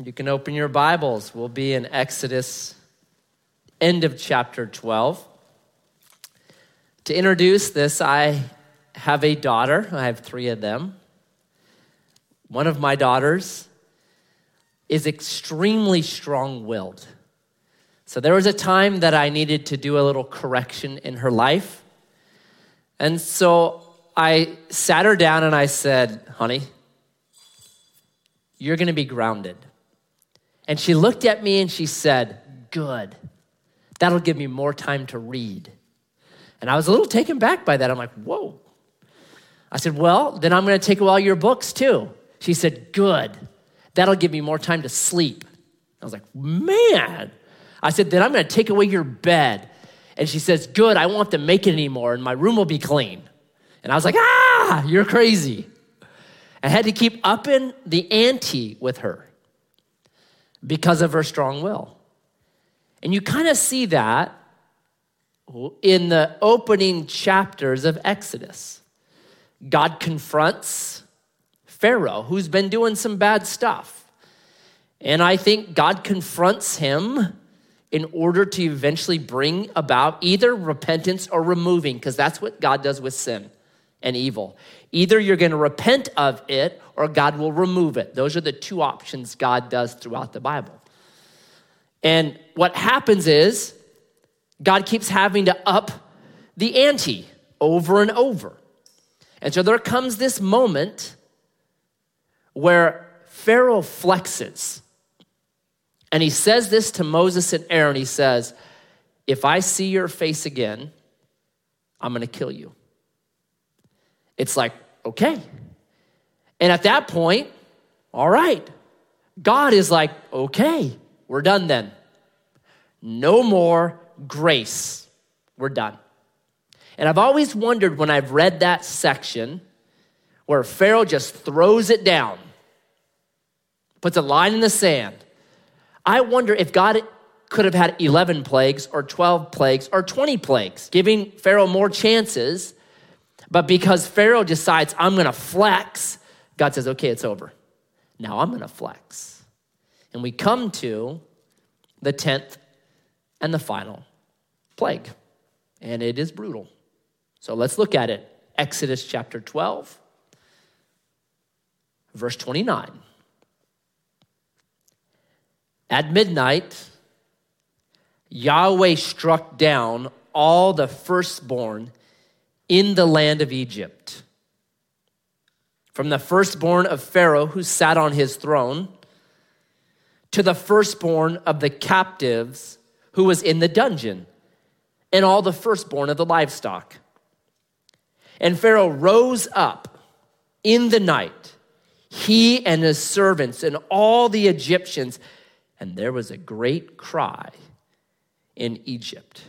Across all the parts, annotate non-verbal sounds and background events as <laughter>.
You can open your Bibles. We'll be in Exodus, end of chapter 12. To introduce this, I have a daughter. I have three of them. One of my daughters is extremely strong willed. So there was a time that I needed to do a little correction in her life. And so I sat her down and I said, Honey, you're going to be grounded. And she looked at me and she said, Good. That'll give me more time to read. And I was a little taken back by that. I'm like, Whoa. I said, Well, then I'm going to take away all your books too. She said, Good. That'll give me more time to sleep. I was like, Man. I said, Then I'm going to take away your bed. And she says, Good, I won't have to make it anymore, and my room will be clean. And I was like, Ah, you're crazy. I had to keep upping the ante with her because of her strong will. And you kind of see that in the opening chapters of Exodus. God confronts Pharaoh, who's been doing some bad stuff. And I think God confronts him in order to eventually bring about either repentance or removing, because that's what God does with sin and evil. Either you're going to repent of it or God will remove it. Those are the two options God does throughout the Bible. And what happens is God keeps having to up the ante over and over. And so there comes this moment where Pharaoh flexes. And he says this to Moses and Aaron. He says, If I see your face again, I'm going to kill you. It's like, okay. And at that point, all right, God is like, okay, we're done then. No more grace. We're done. And I've always wondered when I've read that section where Pharaoh just throws it down, puts a line in the sand. I wonder if God could have had 11 plagues or 12 plagues or 20 plagues, giving Pharaoh more chances. But because Pharaoh decides, I'm going to flex, God says, okay, it's over. Now I'm going to flex. And we come to the 10th and the final plague. And it is brutal. So let's look at it. Exodus chapter 12, verse 29. At midnight, Yahweh struck down all the firstborn in the land of Egypt. From the firstborn of Pharaoh who sat on his throne to the firstborn of the captives who was in the dungeon, and all the firstborn of the livestock. And Pharaoh rose up in the night, he and his servants and all the Egyptians, and there was a great cry in Egypt,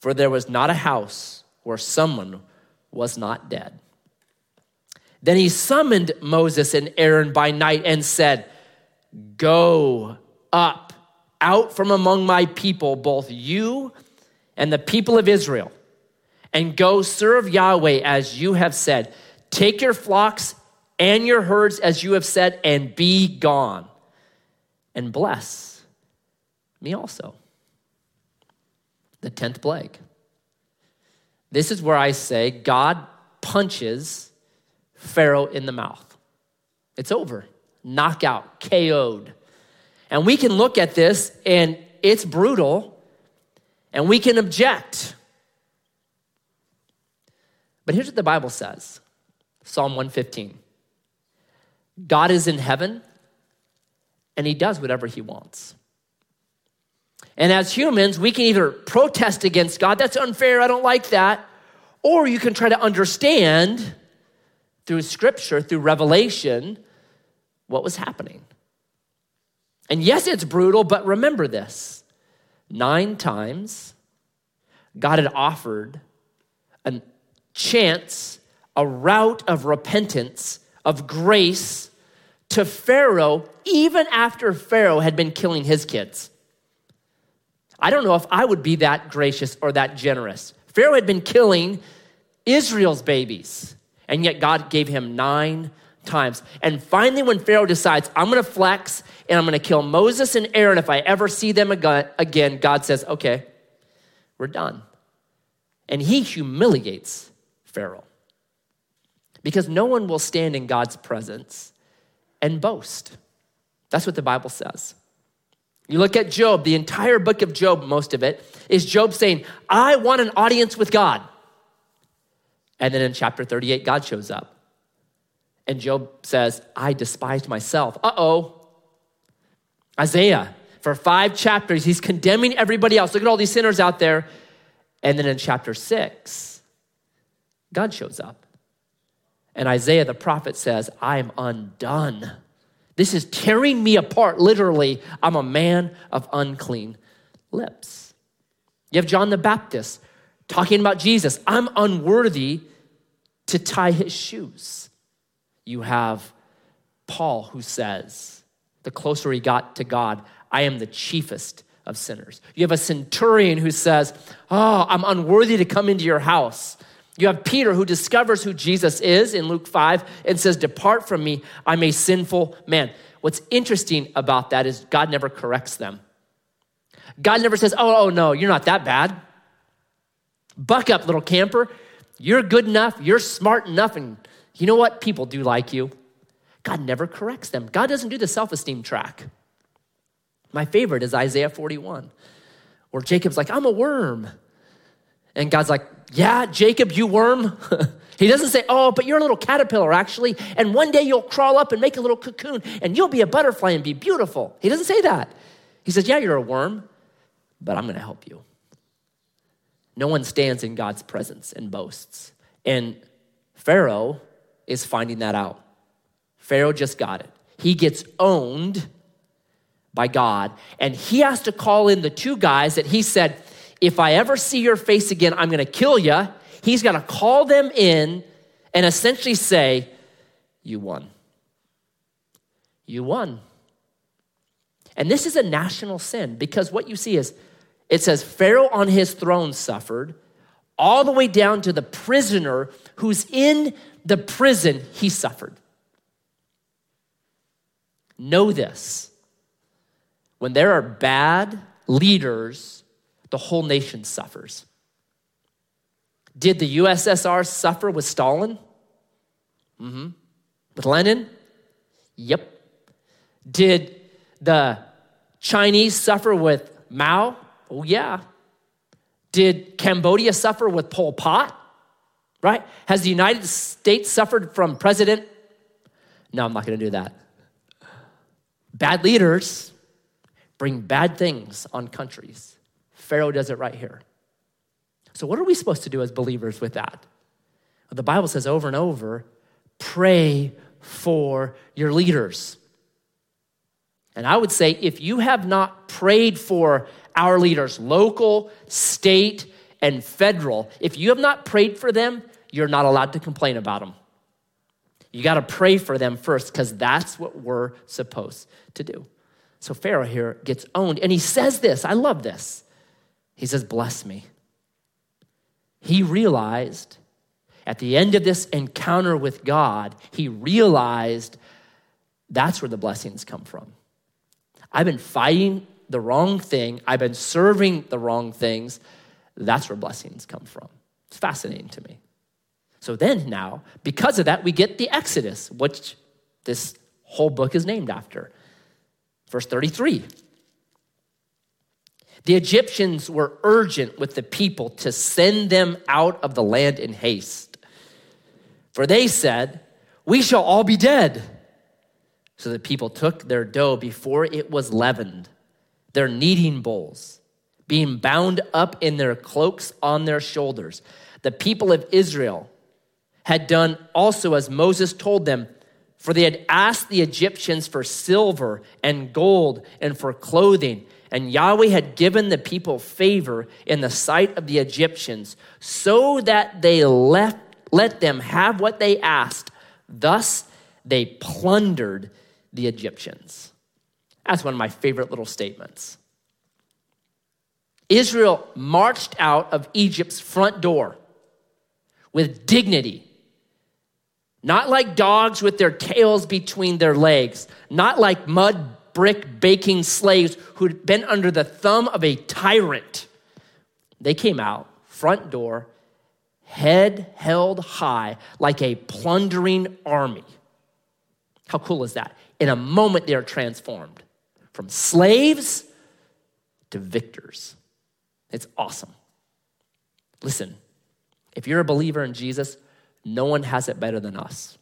for there was not a house where someone was not dead. Then he summoned Moses and Aaron by night and said, Go up out from among my people, both you and the people of Israel, and go serve Yahweh as you have said. Take your flocks and your herds as you have said, and be gone. And bless me also. The 10th plague. This is where I say God punches Pharaoh in the mouth. It's over. Knockout, KO'd. And we can look at this and it's brutal and we can object. But here's what the Bible says Psalm 115 God is in heaven and he does whatever he wants. And as humans, we can either protest against God, that's unfair, I don't like that, or you can try to understand through scripture, through revelation, what was happening. And yes, it's brutal, but remember this nine times God had offered a chance, a route of repentance, of grace to Pharaoh, even after Pharaoh had been killing his kids. I don't know if I would be that gracious or that generous. Pharaoh had been killing Israel's babies, and yet God gave him nine times. And finally, when Pharaoh decides, I'm going to flex and I'm going to kill Moses and Aaron if I ever see them again, God says, okay, we're done. And he humiliates Pharaoh because no one will stand in God's presence and boast. That's what the Bible says. You look at Job, the entire book of Job, most of it, is Job saying, I want an audience with God. And then in chapter 38, God shows up. And Job says, I despised myself. Uh oh. Isaiah, for five chapters, he's condemning everybody else. Look at all these sinners out there. And then in chapter six, God shows up. And Isaiah the prophet says, I am undone. This is tearing me apart. Literally, I'm a man of unclean lips. You have John the Baptist talking about Jesus. I'm unworthy to tie his shoes. You have Paul who says, the closer he got to God, I am the chiefest of sinners. You have a centurion who says, Oh, I'm unworthy to come into your house. You have Peter who discovers who Jesus is in Luke 5 and says, Depart from me, I'm a sinful man. What's interesting about that is God never corrects them. God never says, Oh, oh no, you're not that bad. Buck up, little camper. You're good enough, you're smart enough, and you know what? People do like you. God never corrects them. God doesn't do the self esteem track. My favorite is Isaiah 41, where Jacob's like, I'm a worm. And God's like, Yeah, Jacob, you worm. <laughs> he doesn't say, Oh, but you're a little caterpillar, actually. And one day you'll crawl up and make a little cocoon and you'll be a butterfly and be beautiful. He doesn't say that. He says, Yeah, you're a worm, but I'm going to help you. No one stands in God's presence and boasts. And Pharaoh is finding that out. Pharaoh just got it. He gets owned by God, and he has to call in the two guys that he said, If I ever see your face again, I'm gonna kill you. He's gonna call them in and essentially say, You won. You won. And this is a national sin because what you see is it says Pharaoh on his throne suffered, all the way down to the prisoner who's in the prison, he suffered. Know this when there are bad leaders, the whole nation suffers. Did the USSR suffer with Stalin? Mm-hmm. With Lenin? Yep. Did the Chinese suffer with Mao? Oh, yeah. Did Cambodia suffer with Pol Pot? Right? Has the United States suffered from President? No, I'm not going to do that. Bad leaders bring bad things on countries. Pharaoh does it right here. So, what are we supposed to do as believers with that? Well, the Bible says over and over pray for your leaders. And I would say if you have not prayed for our leaders, local, state, and federal, if you have not prayed for them, you're not allowed to complain about them. You got to pray for them first because that's what we're supposed to do. So Pharaoh here gets owned, and he says this I love this. He says, Bless me. He realized at the end of this encounter with God, he realized that's where the blessings come from. I've been fighting the wrong thing, I've been serving the wrong things. That's where blessings come from. It's fascinating to me. So then, now, because of that, we get the Exodus, which this whole book is named after. Verse 33. The Egyptians were urgent with the people to send them out of the land in haste. For they said, We shall all be dead. So the people took their dough before it was leavened, their kneading bowls, being bound up in their cloaks on their shoulders. The people of Israel had done also as Moses told them, for they had asked the Egyptians for silver and gold and for clothing. And Yahweh had given the people favor in the sight of the Egyptians, so that they left, let them have what they asked. Thus they plundered the Egyptians. That's one of my favorite little statements. Israel marched out of Egypt's front door with dignity, Not like dogs with their tails between their legs, not like mud brick baking slaves who'd been under the thumb of a tyrant. They came out, front door, head held high, like a plundering army. How cool is that? In a moment, they are transformed from slaves to victors. It's awesome. Listen, if you're a believer in Jesus, no one has it better than us.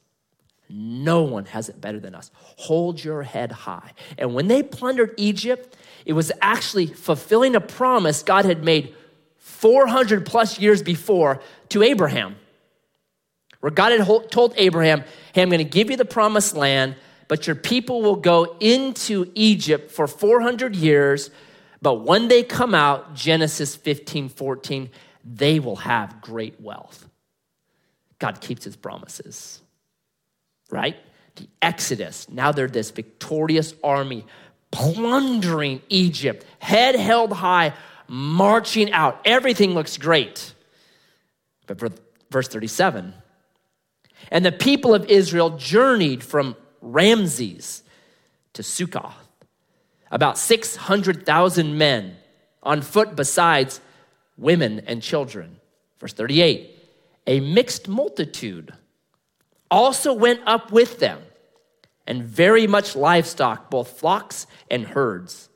No one has it better than us. Hold your head high. And when they plundered Egypt, it was actually fulfilling a promise God had made 400 plus years before to Abraham, where God had told Abraham, Hey, I'm going to give you the promised land, but your people will go into Egypt for 400 years. But when they come out, Genesis 15 14, they will have great wealth. God keeps his promises, right? The Exodus, now they're this victorious army plundering Egypt, head held high, marching out. Everything looks great. But for verse 37, and the people of Israel journeyed from Ramses to Succoth, about 600,000 men on foot, besides women and children. Verse 38 a mixed multitude also went up with them, and very much livestock, both flocks and herds.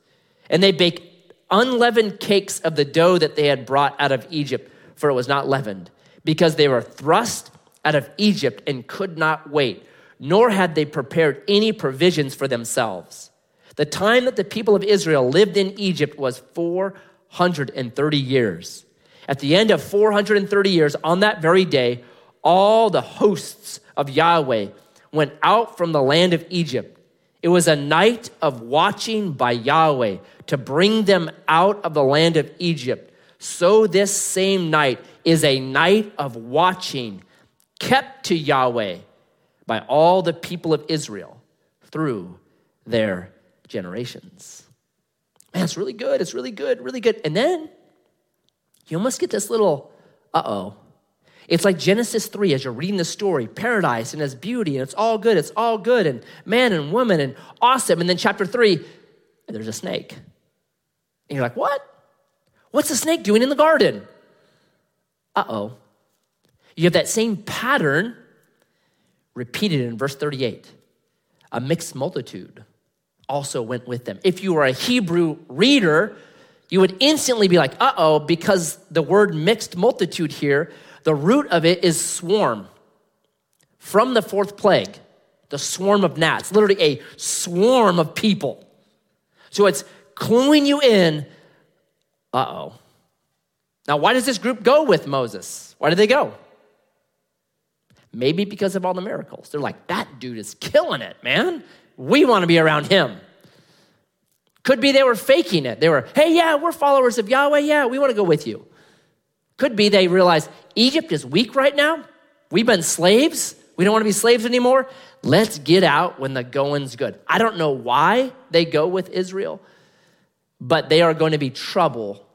And they baked unleavened cakes of the dough that they had brought out of Egypt, for it was not leavened, because they were thrust out of Egypt and could not wait, nor had they prepared any provisions for themselves. The time that the people of Israel lived in Egypt was 430 years. At the end of 430 years, on that very day, all the hosts of Yahweh went out from the land of Egypt. It was a night of watching by Yahweh to bring them out of the land of Egypt. So, this same night is a night of watching kept to Yahweh by all the people of Israel through their generations. Man, it's really good. It's really good, really good. And then you almost get this little uh oh. It's like Genesis 3 as you're reading the story paradise and its beauty, and it's all good, it's all good, and man and woman, and awesome. And then chapter 3, there's a snake. And you're like, what? What's the snake doing in the garden? Uh oh. You have that same pattern repeated in verse 38. A mixed multitude also went with them. If you are a Hebrew reader, you would instantly be like, uh oh, because the word mixed multitude here, the root of it is swarm. From the fourth plague, the swarm of gnats, literally a swarm of people. So it's cluing you in, uh oh. Now, why does this group go with Moses? Why did they go? Maybe because of all the miracles. They're like, that dude is killing it, man. We want to be around him. Could be they were faking it. They were, hey, yeah, we're followers of Yahweh. Yeah, we want to go with you. Could be they realized Egypt is weak right now. We've been slaves. We don't want to be slaves anymore. Let's get out when the going's good. I don't know why they go with Israel, but they are going to be trouble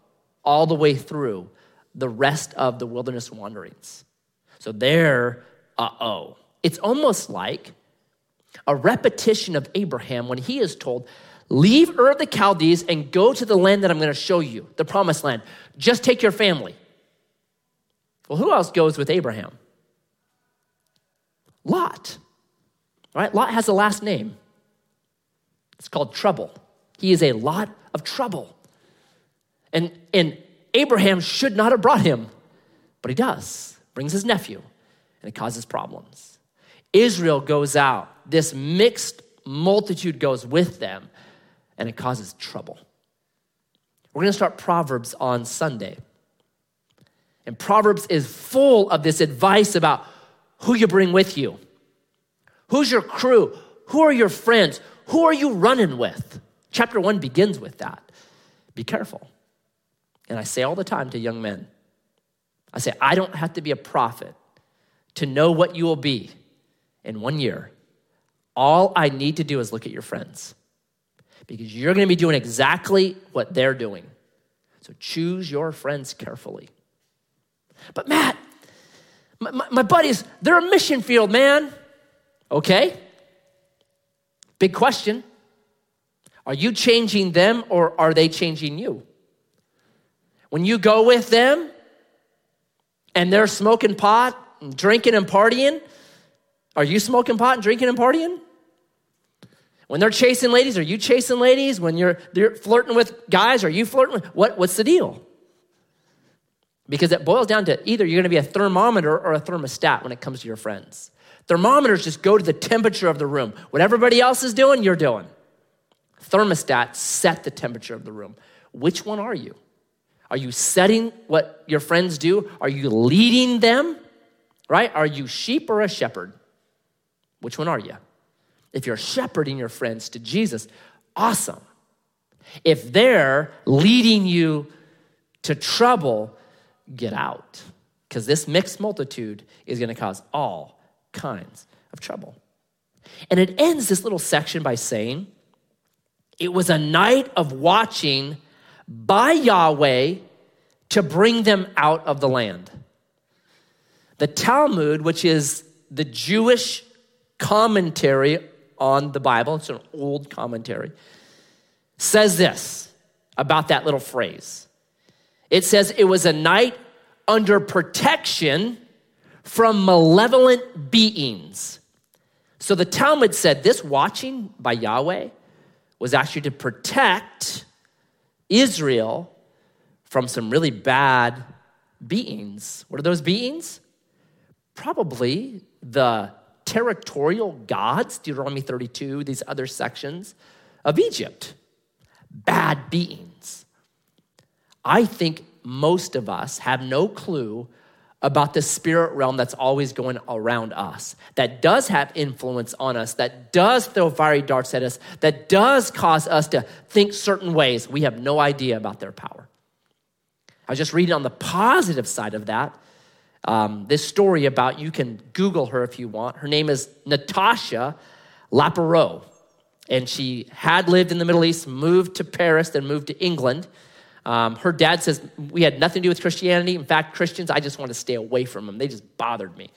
all the way through the rest of the wilderness wanderings. So they're, uh oh. It's almost like a repetition of Abraham when he is told, Leave Ur of the Chaldees and go to the land that I'm going to show you, the promised land. Just take your family. Well, who else goes with Abraham? Lot. Right? Lot has a last name. It's called trouble. He is a lot of trouble. And, and Abraham should not have brought him, but he does. Brings his nephew, and it causes problems. Israel goes out. This mixed multitude goes with them and it causes trouble. We're going to start Proverbs on Sunday. And Proverbs is full of this advice about who you bring with you. Who's your crew? Who are your friends? Who are you running with? Chapter one begins with that. Be careful. And I say all the time to young men I say, I don't have to be a prophet to know what you will be in one year. All I need to do is look at your friends because you're going to be doing exactly what they're doing. So choose your friends carefully. But Matt, my, my, my buddies, they're a mission field, man. Okay? Big question. Are you changing them or are they changing you? When you go with them and they're smoking pot and drinking and partying, are you smoking pot and drinking and partying? When they're chasing ladies, are you chasing ladies? When you're, you're flirting with guys, are you flirting with what, what's the deal? Because it boils down to either you're going to be a thermometer or a thermostat when it comes to your friends. Thermometers just go to the temperature of the room. What everybody else is doing, you're doing. Thermostats set the temperature of the room. Which one are you? Are you setting what your friends do? Are you leading them? Right? Are you sheep or a shepherd? Which one are you? If you're shepherding your friends to Jesus, awesome. If they're leading you to trouble, get out. Because this mixed multitude is going to cause all kinds of trouble. And it ends this little section by saying, It was a night of watching by Yahweh to bring them out of the land. The Talmud, which is the Jewish commentary on the Bible, it's an old commentary, says this about that little phrase. It says, It was a night under protection from malevolent beings. So the Talmud said this watching by Yahweh was actually to protect Israel from some really bad beings. What are those beings? Probably the territorial gods, Deuteronomy 32, these other sections of Egypt. Bad beings. I think most of us have no clue about the spirit realm that's always going around us, that does have influence on us, that does throw fiery darts at us, that does cause us to think certain ways. We have no idea about their power. I was just reading on the positive side of that. Um, this story about, you can Google her if you want. Her name is Natasha Laperouse. And she had lived in the Middle East, moved to Paris, then moved to England. Um, her dad says, We had nothing to do with Christianity. In fact, Christians, I just want to stay away from them. They just bothered me.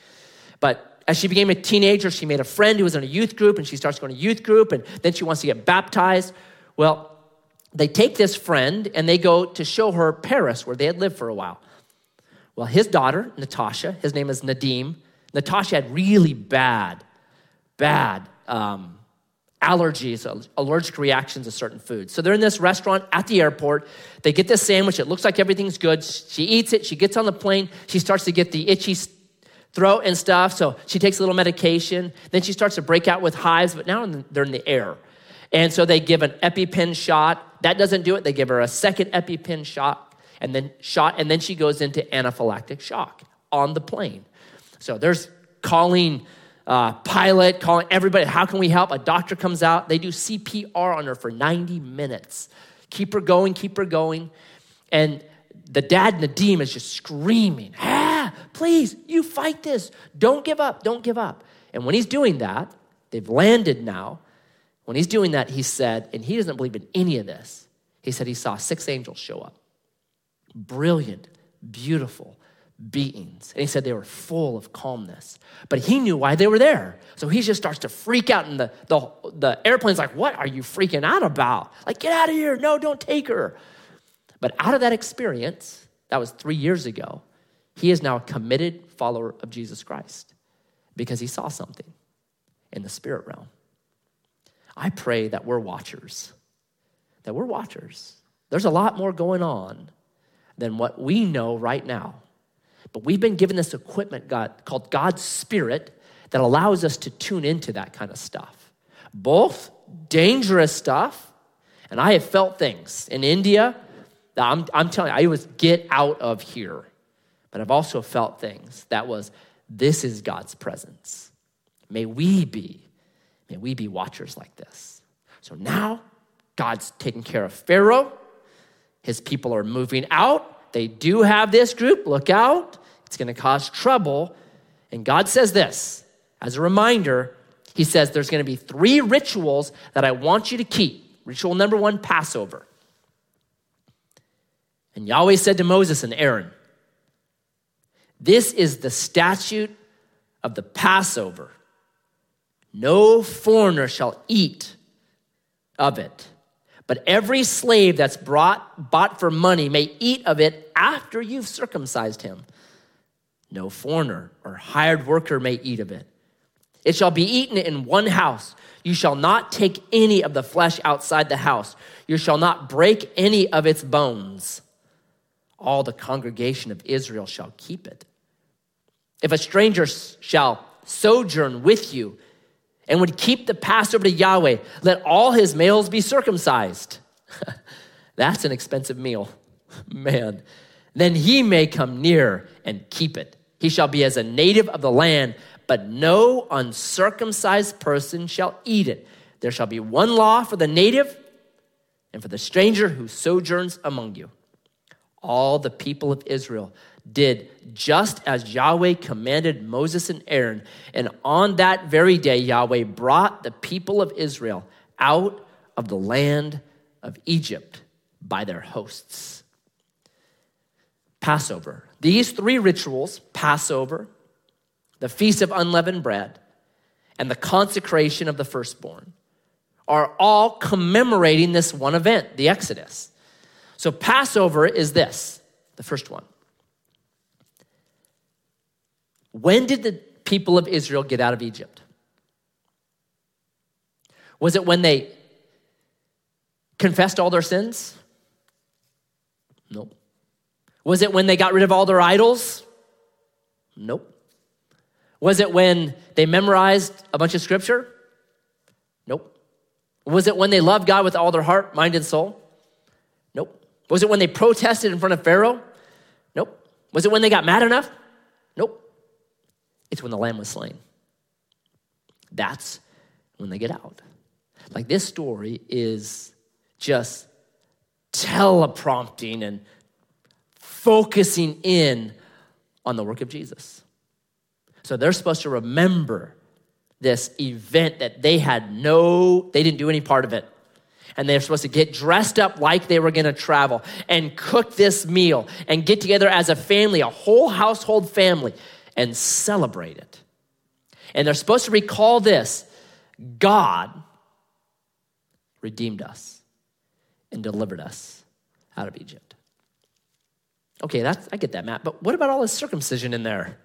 But as she became a teenager, she made a friend who was in a youth group, and she starts going to youth group, and then she wants to get baptized. Well, they take this friend and they go to show her Paris, where they had lived for a while. Well, his daughter, Natasha, his name is Nadim. Natasha had really bad, bad um, allergies, allergic reactions to certain foods. So they're in this restaurant at the airport. They get this sandwich. It looks like everything's good. She eats it. She gets on the plane. She starts to get the itchy throat and stuff. So she takes a little medication. Then she starts to break out with hives, but now they're in the air. And so they give an EpiPen shot. That doesn't do it. They give her a second EpiPen shot and then shot, and then she goes into anaphylactic shock on the plane. So there's calling uh, pilot, calling everybody, how can we help? A doctor comes out, they do CPR on her for 90 minutes. Keep her going, keep her going. And the dad, Nadim, is just screaming, ah, please, you fight this. Don't give up, don't give up. And when he's doing that, they've landed now. When he's doing that, he said, and he doesn't believe in any of this, he said he saw six angels show up. Brilliant, beautiful, beings. And he said they were full of calmness. But he knew why they were there. So he just starts to freak out, and the, the, the airplane's like, What are you freaking out about? Like, get out of here. No, don't take her. But out of that experience, that was three years ago, he is now a committed follower of Jesus Christ because he saw something in the spirit realm. I pray that we're watchers, that we're watchers. There's a lot more going on than what we know right now. But we've been given this equipment God, called God's Spirit that allows us to tune into that kind of stuff. Both dangerous stuff, and I have felt things in India. I'm, I'm telling you, I was get out of here. But I've also felt things that was, this is God's presence. May we be, may we be watchers like this. So now God's taking care of Pharaoh. His people are moving out. They do have this group. Look out. It's going to cause trouble. And God says this as a reminder He says there's going to be three rituals that I want you to keep. Ritual number one Passover. And Yahweh said to Moses and Aaron, This is the statute of the Passover. No foreigner shall eat of it. But every slave that's brought, bought for money may eat of it after you've circumcised him. No foreigner or hired worker may eat of it. It shall be eaten in one house. You shall not take any of the flesh outside the house. You shall not break any of its bones. All the congregation of Israel shall keep it. If a stranger shall sojourn with you and would keep the Passover to Yahweh, let all his males be circumcised. <laughs> That's an expensive meal, <laughs> man. Then he may come near and keep it. He shall be as a native of the land, but no uncircumcised person shall eat it. There shall be one law for the native and for the stranger who sojourns among you. All the people of Israel did just as Yahweh commanded Moses and Aaron. And on that very day, Yahweh brought the people of Israel out of the land of Egypt by their hosts. Passover. These three rituals Passover, the Feast of Unleavened Bread, and the consecration of the firstborn are all commemorating this one event, the Exodus. So, Passover is this the first one. When did the people of Israel get out of Egypt? Was it when they confessed all their sins? Nope. Was it when they got rid of all their idols? Nope. Was it when they memorized a bunch of scripture? Nope. Was it when they loved God with all their heart, mind, and soul? Nope. Was it when they protested in front of Pharaoh? Nope. Was it when they got mad enough? Nope. It's when the lamb was slain. That's when they get out. Like this story is just teleprompting and focusing in on the work of Jesus. So they're supposed to remember this event that they had no, they didn't do any part of it. And they're supposed to get dressed up like they were going to travel and cook this meal and get together as a family, a whole household family, and celebrate it. And they're supposed to recall this God redeemed us and delivered us out of Egypt. Okay, that's, I get that, Matt. But what about all this circumcision in there?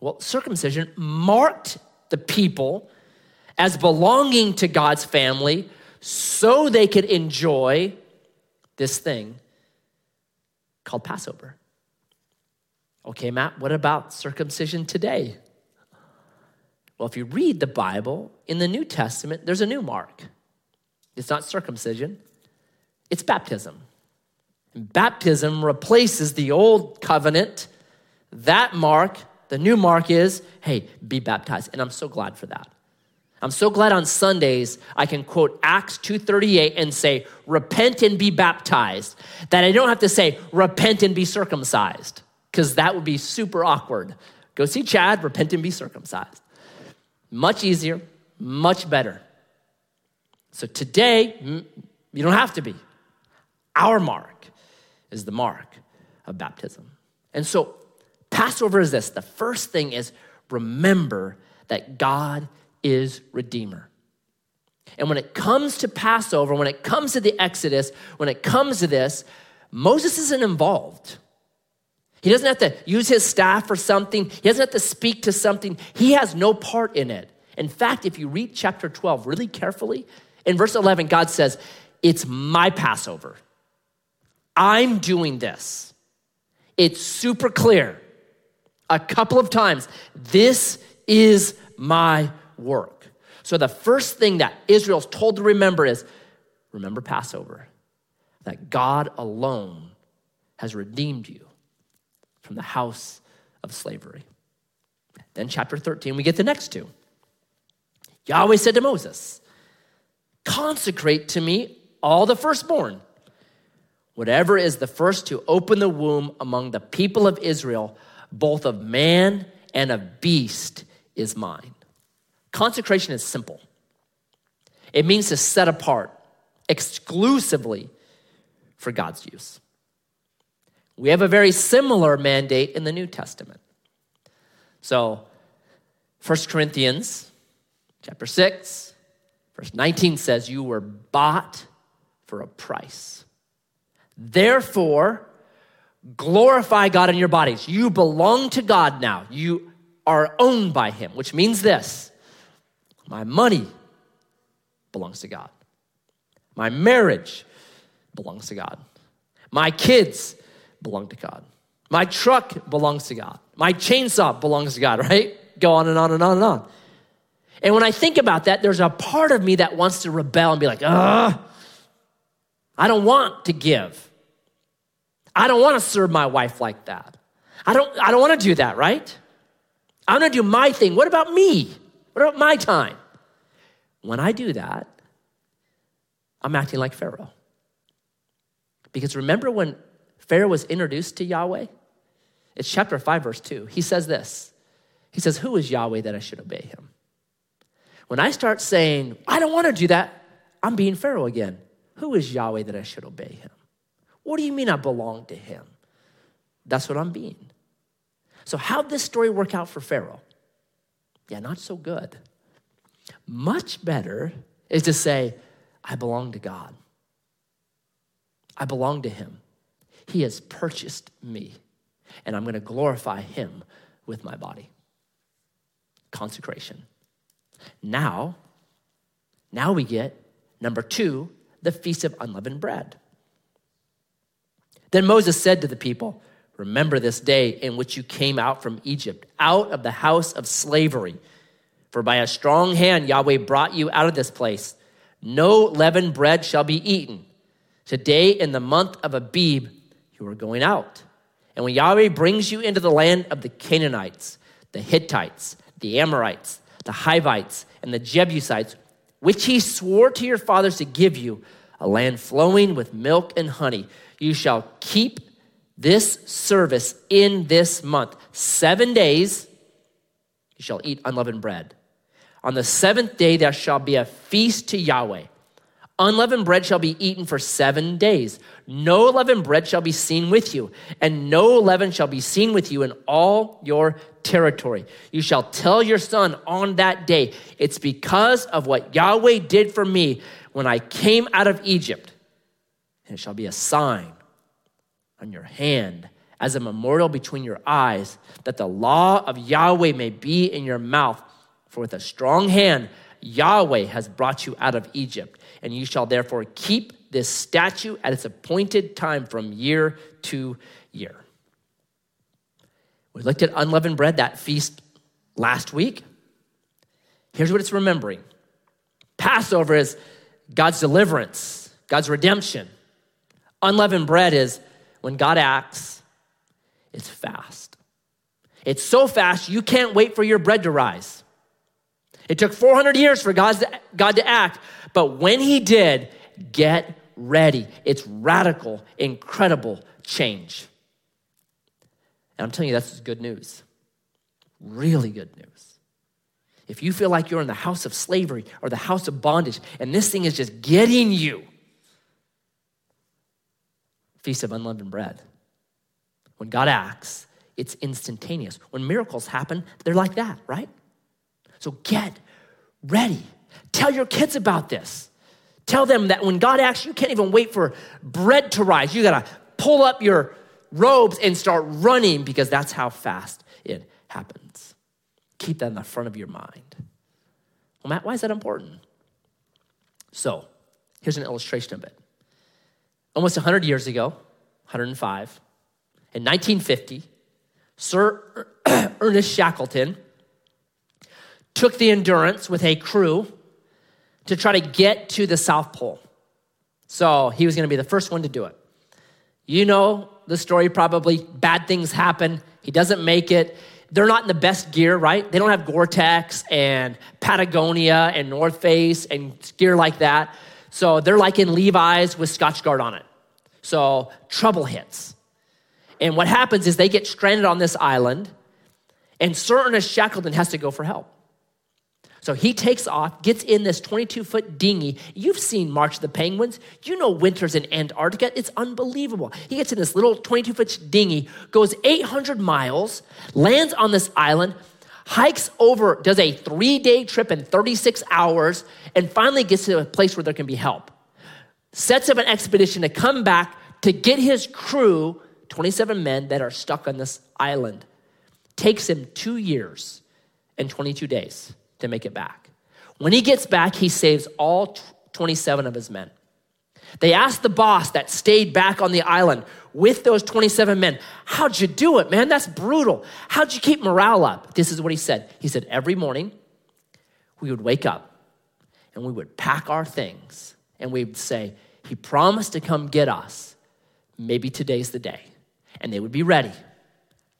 Well, circumcision marked the people as belonging to God's family so they could enjoy this thing called Passover. Okay, Matt, what about circumcision today? Well, if you read the Bible in the New Testament, there's a new mark. It's not circumcision, it's baptism. Baptism replaces the old covenant. That mark, the new mark is hey, be baptized. And I'm so glad for that. I'm so glad on Sundays I can quote Acts 2:38 and say repent and be baptized that I don't have to say repent and be circumcised because that would be super awkward. Go see Chad, repent and be circumcised. Much easier, much better. So today, mm, you don't have to be. Our mark is the mark of baptism. And so, Passover is this the first thing is remember that God is Redeemer. And when it comes to Passover, when it comes to the Exodus, when it comes to this, Moses isn't involved. He doesn't have to use his staff for something, he doesn't have to speak to something. He has no part in it. In fact, if you read chapter 12 really carefully, in verse 11, God says, It's my Passover. I'm doing this. It's super clear. A couple of times, this is my work. So the first thing that Israel's told to remember is remember Passover, that God alone has redeemed you from the house of slavery. Then, chapter 13, we get the next two. Yahweh said to Moses, Consecrate to me all the firstborn. Whatever is the first to open the womb among the people of Israel, both of man and of beast, is mine. Consecration is simple it means to set apart exclusively for God's use. We have a very similar mandate in the New Testament. So, 1 Corinthians Chapter 6, verse 19 says, You were bought for a price. Therefore, glorify God in your bodies. You belong to God now. You are owned by Him, which means this my money belongs to God, my marriage belongs to God, my kids belong to God, my truck belongs to God, my chainsaw belongs to God, right? Go on and on and on and on. And when I think about that, there's a part of me that wants to rebel and be like, ugh, I don't want to give. I don't want to serve my wife like that. I don't, I don't want to do that, right? I'm going to do my thing. What about me? What about my time? When I do that, I'm acting like Pharaoh. Because remember when Pharaoh was introduced to Yahweh? It's chapter 5, verse 2. He says this He says, Who is Yahweh that I should obey him? When I start saying, I don't want to do that, I'm being Pharaoh again. Who is Yahweh that I should obey him? What do you mean I belong to him? That's what I'm being. So, how'd this story work out for Pharaoh? Yeah, not so good. Much better is to say, I belong to God. I belong to him. He has purchased me, and I'm going to glorify him with my body. Consecration. Now, now we get number two, the Feast of Unleavened Bread. Then Moses said to the people, Remember this day in which you came out from Egypt, out of the house of slavery. For by a strong hand Yahweh brought you out of this place. No leavened bread shall be eaten. Today, in the month of Abib, you are going out. And when Yahweh brings you into the land of the Canaanites, the Hittites, the Amorites, the Hivites, and the Jebusites, which he swore to your fathers to give you, a land flowing with milk and honey, you shall keep this service in this month. Seven days you shall eat unleavened bread. On the seventh day there shall be a feast to Yahweh. Unleavened bread shall be eaten for seven days. No leavened bread shall be seen with you, and no leaven shall be seen with you in all your territory. You shall tell your son on that day, it's because of what Yahweh did for me when I came out of Egypt. And it shall be a sign on your hand as a memorial between your eyes, that the law of Yahweh may be in your mouth. For with a strong hand, Yahweh has brought you out of Egypt and you shall therefore keep this statute at its appointed time from year to year. We looked at unleavened bread, that feast last week. Here's what it's remembering Passover is God's deliverance, God's redemption. Unleavened bread is when God acts, it's fast. It's so fast, you can't wait for your bread to rise. It took 400 years for God's, God to act, but when He did, get ready. It's radical, incredible change. And I'm telling you, that's good news. Really good news. If you feel like you're in the house of slavery or the house of bondage and this thing is just getting you, Feast of Unleavened Bread. When God acts, it's instantaneous. When miracles happen, they're like that, right? So get ready. Tell your kids about this. Tell them that when God acts, you can't even wait for bread to rise. You got to pull up your robes and start running because that's how fast it happens. Keep that in the front of your mind. Well, Matt, why is that important? So, here's an illustration of it. Almost 100 years ago, 105, in 1950, Sir <clears throat> Ernest Shackleton took the Endurance with a crew to try to get to the South Pole. So he was going to be the first one to do it. You know the story probably. Bad things happen. He doesn't make it. They're not in the best gear, right? They don't have Gore Tex and Patagonia and North Face and gear like that. So they're like in Levi's with Scotchgard on it. So trouble hits. And what happens is they get stranded on this island, and Sir Shackleton has to go for help. So he takes off, gets in this 22 foot dinghy. You've seen March of the Penguins. You know winters in Antarctica. It's unbelievable. He gets in this little 22 foot dinghy, goes 800 miles, lands on this island, hikes over, does a three day trip in 36 hours, and finally gets to a place where there can be help. Sets up an expedition to come back to get his crew, 27 men that are stuck on this island. Takes him two years and 22 days to make it back. When he gets back, he saves all 27 of his men. They asked the boss that stayed back on the island with those 27 men, How'd you do it, man? That's brutal. How'd you keep morale up? This is what he said. He said, Every morning we would wake up and we would pack our things and we would say, He promised to come get us. Maybe today's the day. And they would be ready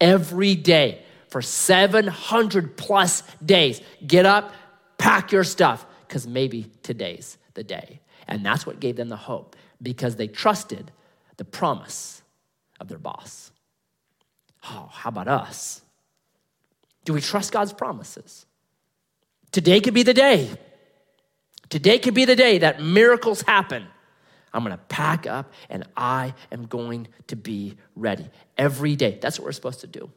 every day for 700 plus days. Get up, pack your stuff, because maybe today's the day. And that's what gave them the hope because they trusted the promise of their boss. Oh, how about us? Do we trust God's promises? Today could be the day. Today could be the day that miracles happen. I'm going to pack up and I am going to be ready every day. That's what we're supposed to do.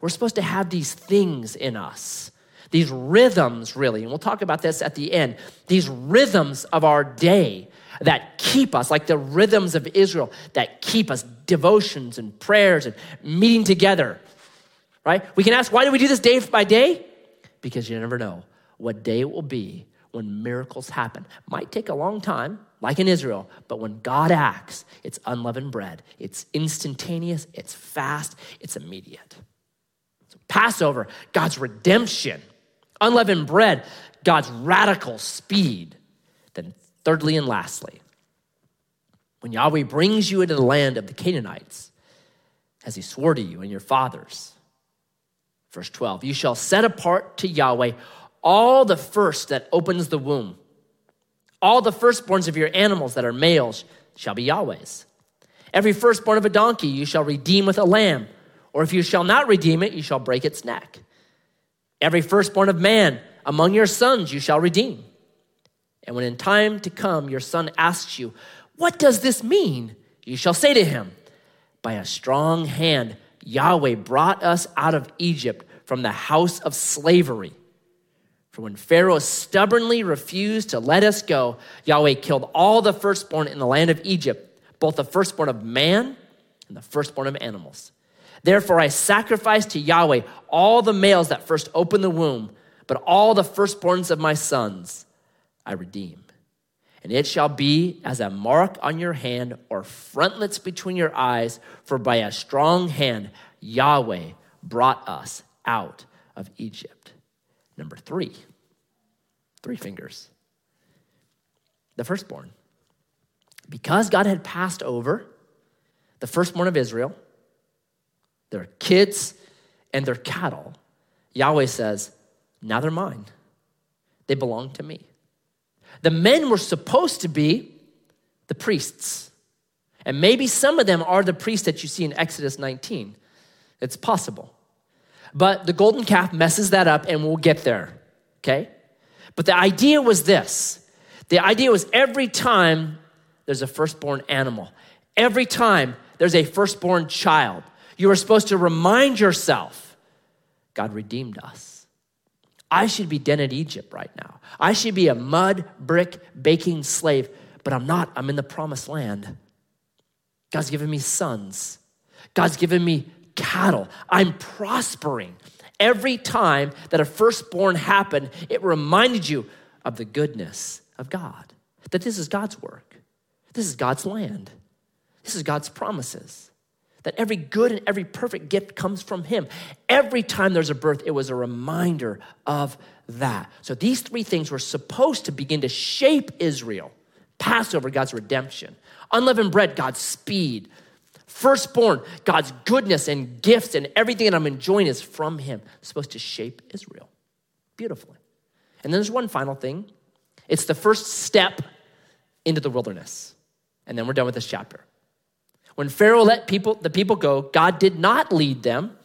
We're supposed to have these things in us, these rhythms, really. And we'll talk about this at the end. These rhythms of our day that keep us, like the rhythms of Israel, that keep us devotions and prayers and meeting together, right? We can ask, why do we do this day by day? Because you never know what day it will be when miracles happen. Might take a long time, like in Israel, but when God acts, it's unleavened bread. It's instantaneous, it's fast, it's immediate. So Passover, God's redemption. Unleavened bread, God's radical speed. Then, thirdly and lastly, when Yahweh brings you into the land of the Canaanites, as he swore to you and your fathers. Verse 12, you shall set apart to Yahweh all the first that opens the womb. All the firstborns of your animals that are males shall be Yahweh's. Every firstborn of a donkey you shall redeem with a lamb, or if you shall not redeem it, you shall break its neck. Every firstborn of man among your sons you shall redeem. And when in time to come your son asks you, What does this mean? You shall say to him, By a strong hand Yahweh brought us out of Egypt from the house of slavery. For when Pharaoh stubbornly refused to let us go, Yahweh killed all the firstborn in the land of Egypt, both the firstborn of man and the firstborn of animals. Therefore, I sacrifice to Yahweh all the males that first open the womb, but all the firstborns of my sons I redeem. And it shall be as a mark on your hand or frontlets between your eyes, for by a strong hand Yahweh brought us out of Egypt. Number three, three fingers. The firstborn. Because God had passed over the firstborn of Israel, their kids and their cattle, Yahweh says, now they're mine. They belong to me. The men were supposed to be the priests. And maybe some of them are the priests that you see in Exodus 19. It's possible. But the golden calf messes that up, and we'll get there, okay? But the idea was this the idea was every time there's a firstborn animal, every time there's a firstborn child, you are supposed to remind yourself God redeemed us. I should be dead in Egypt right now. I should be a mud, brick, baking slave, but I'm not. I'm in the promised land. God's given me sons. God's given me cattle. I'm prospering. Every time that a firstborn happened, it reminded you of the goodness of God, that this is God's work, this is God's land, this is God's promises. That every good and every perfect gift comes from Him. Every time there's a birth, it was a reminder of that. So these three things were supposed to begin to shape Israel Passover, God's redemption, unleavened bread, God's speed, Firstborn, God's goodness and gifts and everything that I'm enjoying is from Him. It's supposed to shape Israel beautifully. And then there's one final thing it's the first step into the wilderness. And then we're done with this chapter. When Pharaoh let people, the people go, God did not lead them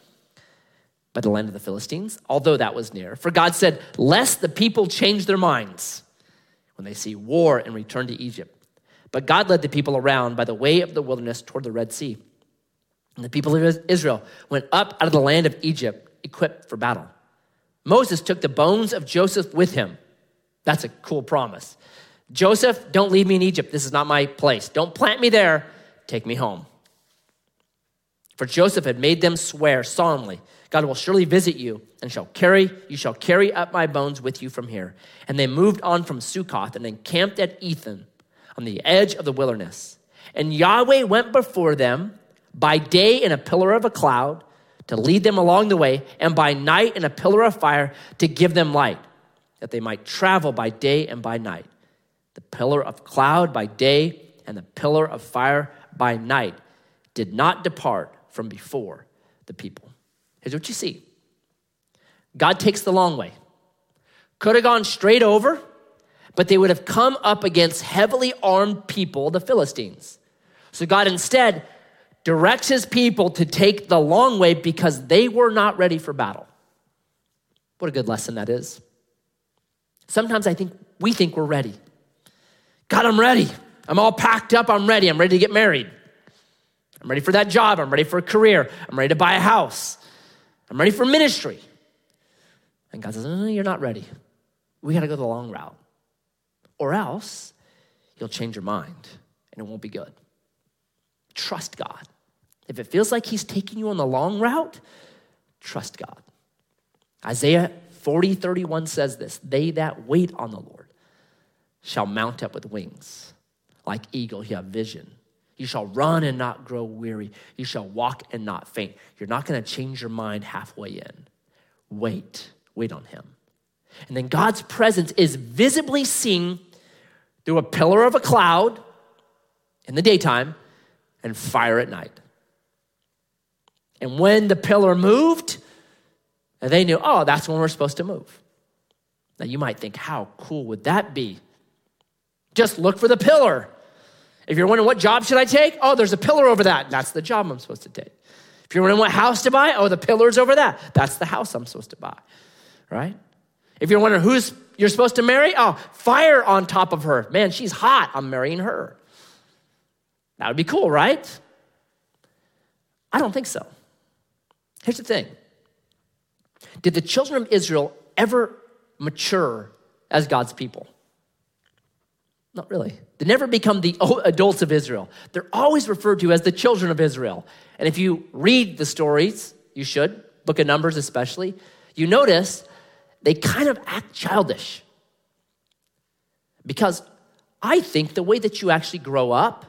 by the land of the Philistines, although that was near. For God said, Lest the people change their minds when they see war and return to Egypt. But God led the people around by the way of the wilderness toward the Red Sea. And the people of Israel went up out of the land of Egypt equipped for battle. Moses took the bones of Joseph with him. That's a cool promise. Joseph, don't leave me in Egypt. This is not my place. Don't plant me there. Take me home. For Joseph had made them swear solemnly, God will surely visit you and shall carry you shall carry up my bones with you from here. And they moved on from Succoth and encamped at Etham on the edge of the wilderness. And Yahweh went before them by day in a pillar of a cloud to lead them along the way, and by night in a pillar of fire to give them light, that they might travel by day and by night. The pillar of cloud by day and the pillar of fire by night did not depart from before the people. Here's what you see God takes the long way. Could have gone straight over, but they would have come up against heavily armed people, the Philistines. So God instead directs his people to take the long way because they were not ready for battle. What a good lesson that is. Sometimes I think we think we're ready. God, I'm ready. I'm all packed up. I'm ready. I'm ready to get married. I'm ready for that job. I'm ready for a career. I'm ready to buy a house. I'm ready for ministry. And God says, no, You're not ready. We got to go the long route. Or else you'll change your mind and it won't be good. Trust God. If it feels like He's taking you on the long route, trust God. Isaiah 40, 31 says this They that wait on the Lord shall mount up with wings. Like eagle, you have vision. You shall run and not grow weary. You shall walk and not faint. You're not going to change your mind halfway in. Wait, wait on him. And then God's presence is visibly seen through a pillar of a cloud in the daytime and fire at night. And when the pillar moved, they knew, oh, that's when we're supposed to move. Now you might think, how cool would that be? Just look for the pillar. If you're wondering what job should I take, oh, there's a pillar over that. That's the job I'm supposed to take. If you're wondering what house to buy, oh, the pillar's over that. That's the house I'm supposed to buy. Right? If you're wondering who's you're supposed to marry, oh, fire on top of her. Man, she's hot. I'm marrying her. That would be cool, right? I don't think so. Here's the thing Did the children of Israel ever mature as God's people? Not really. They never become the adults of Israel. They're always referred to as the children of Israel. And if you read the stories, you should, book of Numbers especially, you notice they kind of act childish. Because I think the way that you actually grow up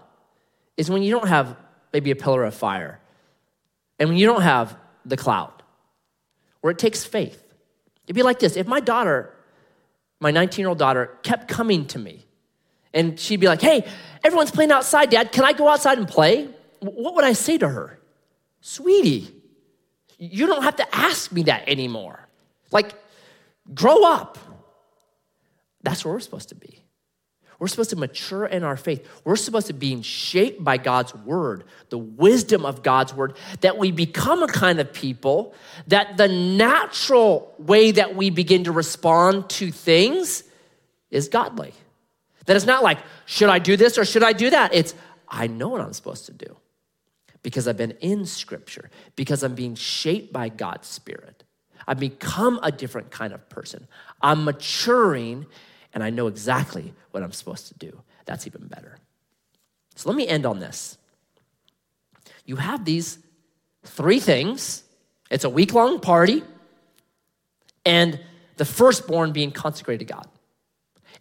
is when you don't have maybe a pillar of fire and when you don't have the cloud, where it takes faith. It'd be like this if my daughter, my 19 year old daughter, kept coming to me and she'd be like, Hey, everyone's playing outside, Dad. Can I go outside and play? What would I say to her? Sweetie, you don't have to ask me that anymore. Like, grow up. That's where we're supposed to be. We're supposed to mature in our faith. We're supposed to be shaped by God's word, the wisdom of God's word, that we become a kind of people that the natural way that we begin to respond to things is godly. That it's not like, should I do this or should I do that? It's, I know what I'm supposed to do because I've been in scripture, because I'm being shaped by God's Spirit. I've become a different kind of person. I'm maturing and I know exactly what I'm supposed to do. That's even better. So let me end on this. You have these three things it's a week long party, and the firstborn being consecrated to God.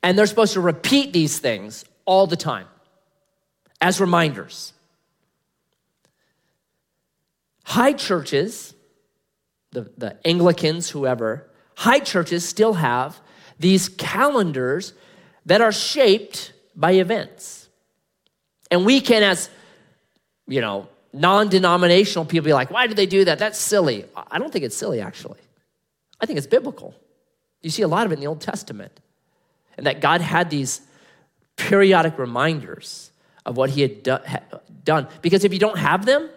And they're supposed to repeat these things all the time as reminders. High churches, the, the Anglicans, whoever, high churches still have these calendars that are shaped by events. And we can, as you know, non denominational people, be like, why do they do that? That's silly. I don't think it's silly, actually. I think it's biblical. You see a lot of it in the Old Testament and that God had these periodic reminders of what He had do- done. Because if you don't have them,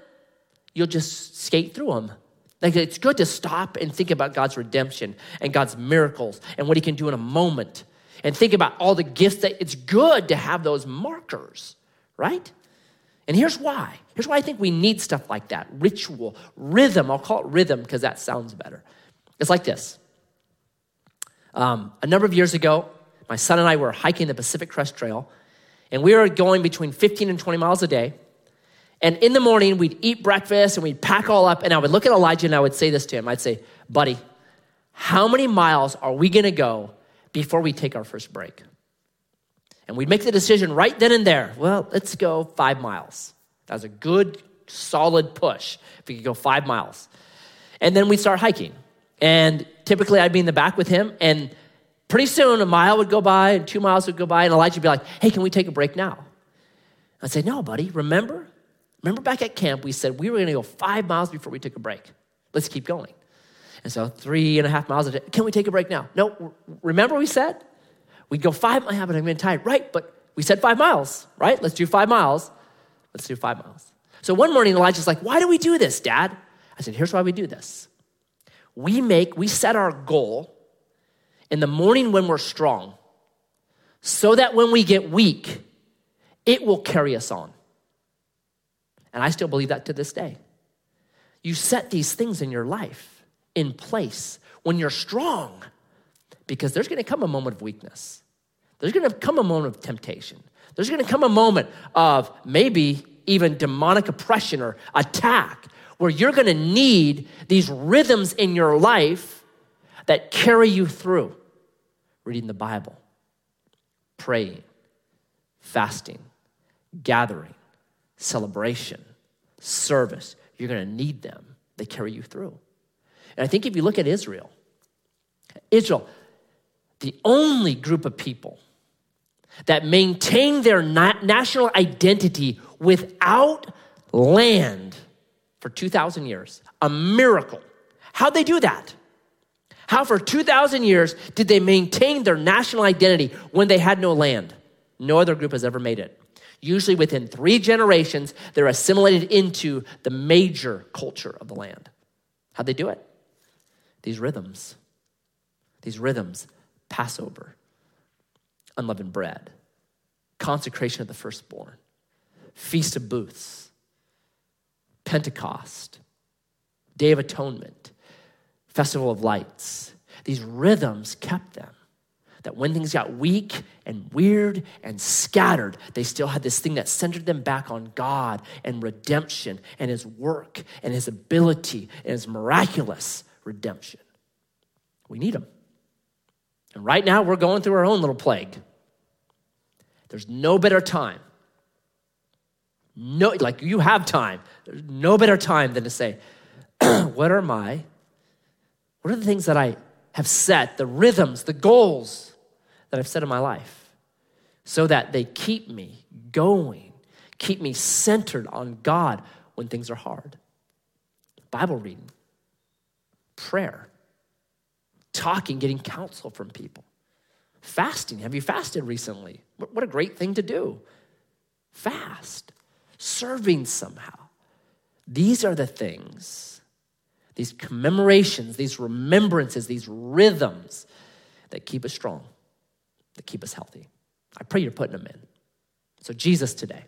you'll just skate through them. Like it's good to stop and think about God's redemption and God's miracles and what He can do in a moment, and think about all the gifts that it's good to have those markers, right? And here's why. Here's why I think we need stuff like that ritual, rhythm. I'll call it rhythm because that sounds better. It's like this Um, a number of years ago, my son and I were hiking the Pacific Crest Trail, and we were going between 15 and 20 miles a day. And in the morning, we'd eat breakfast and we'd pack all up. And I would look at Elijah and I would say this to him I'd say, Buddy, how many miles are we gonna go before we take our first break? And we'd make the decision right then and there. Well, let's go five miles. That was a good, solid push if we could go five miles. And then we'd start hiking. And typically I'd be in the back with him. And pretty soon a mile would go by and two miles would go by. And Elijah would be like, hey, can we take a break now? I'd say, no, buddy, remember? Remember back at camp, we said we were going to go five miles before we took a break. Let's keep going. And so three and a half miles a day. Can we take a break now? No. Remember we said we'd go five. Have, but I'm getting tired. Right, but we said five miles. Right? Let's do five miles. Let's do five miles. So one morning Elijah's like, "Why do we do this, Dad?" I said, "Here's why we do this. We make we set our goal in the morning when we're strong, so that when we get weak, it will carry us on." And I still believe that to this day. You set these things in your life in place when you're strong, because there's gonna come a moment of weakness. There's gonna come a moment of temptation. There's gonna come a moment of maybe even demonic oppression or attack where you're gonna need these rhythms in your life that carry you through reading the Bible, praying, fasting, gathering, celebration, service. You're going to need them. They carry you through. And I think if you look at Israel, Israel, the only group of people that maintained their national identity without land for 2,000 years, a miracle. How'd they do that? How, for 2,000 years, did they maintain their national identity when they had no land? No other group has ever made it. Usually within three generations, they're assimilated into the major culture of the land. How'd they do it? These rhythms. These rhythms Passover, unleavened bread, consecration of the firstborn, Feast of Booths, Pentecost, Day of Atonement, Festival of Lights. These rhythms kept them that when things got weak and weird and scattered, they still had this thing that centered them back on God and redemption and His work and His ability and His miraculous redemption. We need them. And right now, we're going through our own little plague. There's no better time. No, like you have time. There's no better time than to say, <clears throat> what are my, what are the things that I have set, the rhythms, the goals that I've set in my life so that they keep me going, keep me centered on God when things are hard. Bible reading, prayer, talking, getting counsel from people, fasting. Have you fasted recently? What a great thing to do. Fast, serving somehow. These are the things, these commemorations, these remembrances, these rhythms that keep us strong that keep us healthy. I pray you're putting them in. So, Jesus, today,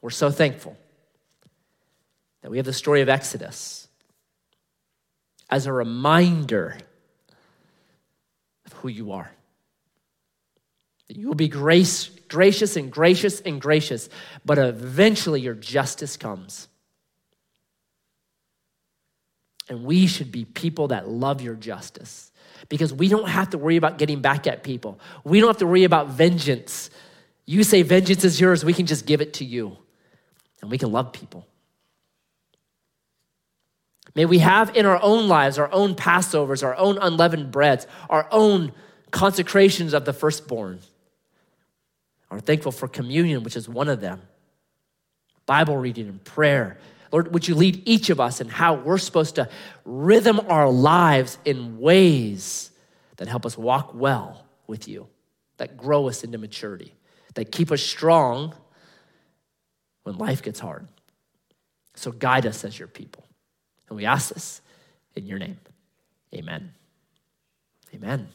we're so thankful that we have the story of Exodus as a reminder of who you are. That you will be grace, gracious and gracious and gracious, but eventually your justice comes. And we should be people that love your justice because we don't have to worry about getting back at people. We don't have to worry about vengeance. You say vengeance is yours, we can just give it to you and we can love people. May we have in our own lives our own Passovers, our own unleavened breads, our own consecrations of the firstborn. Are thankful for communion, which is one of them, Bible reading and prayer, Lord, would you lead each of us in how we're supposed to rhythm our lives in ways that help us walk well with you, that grow us into maturity, that keep us strong when life gets hard. So guide us as your people. And we ask this in your name. Amen. Amen.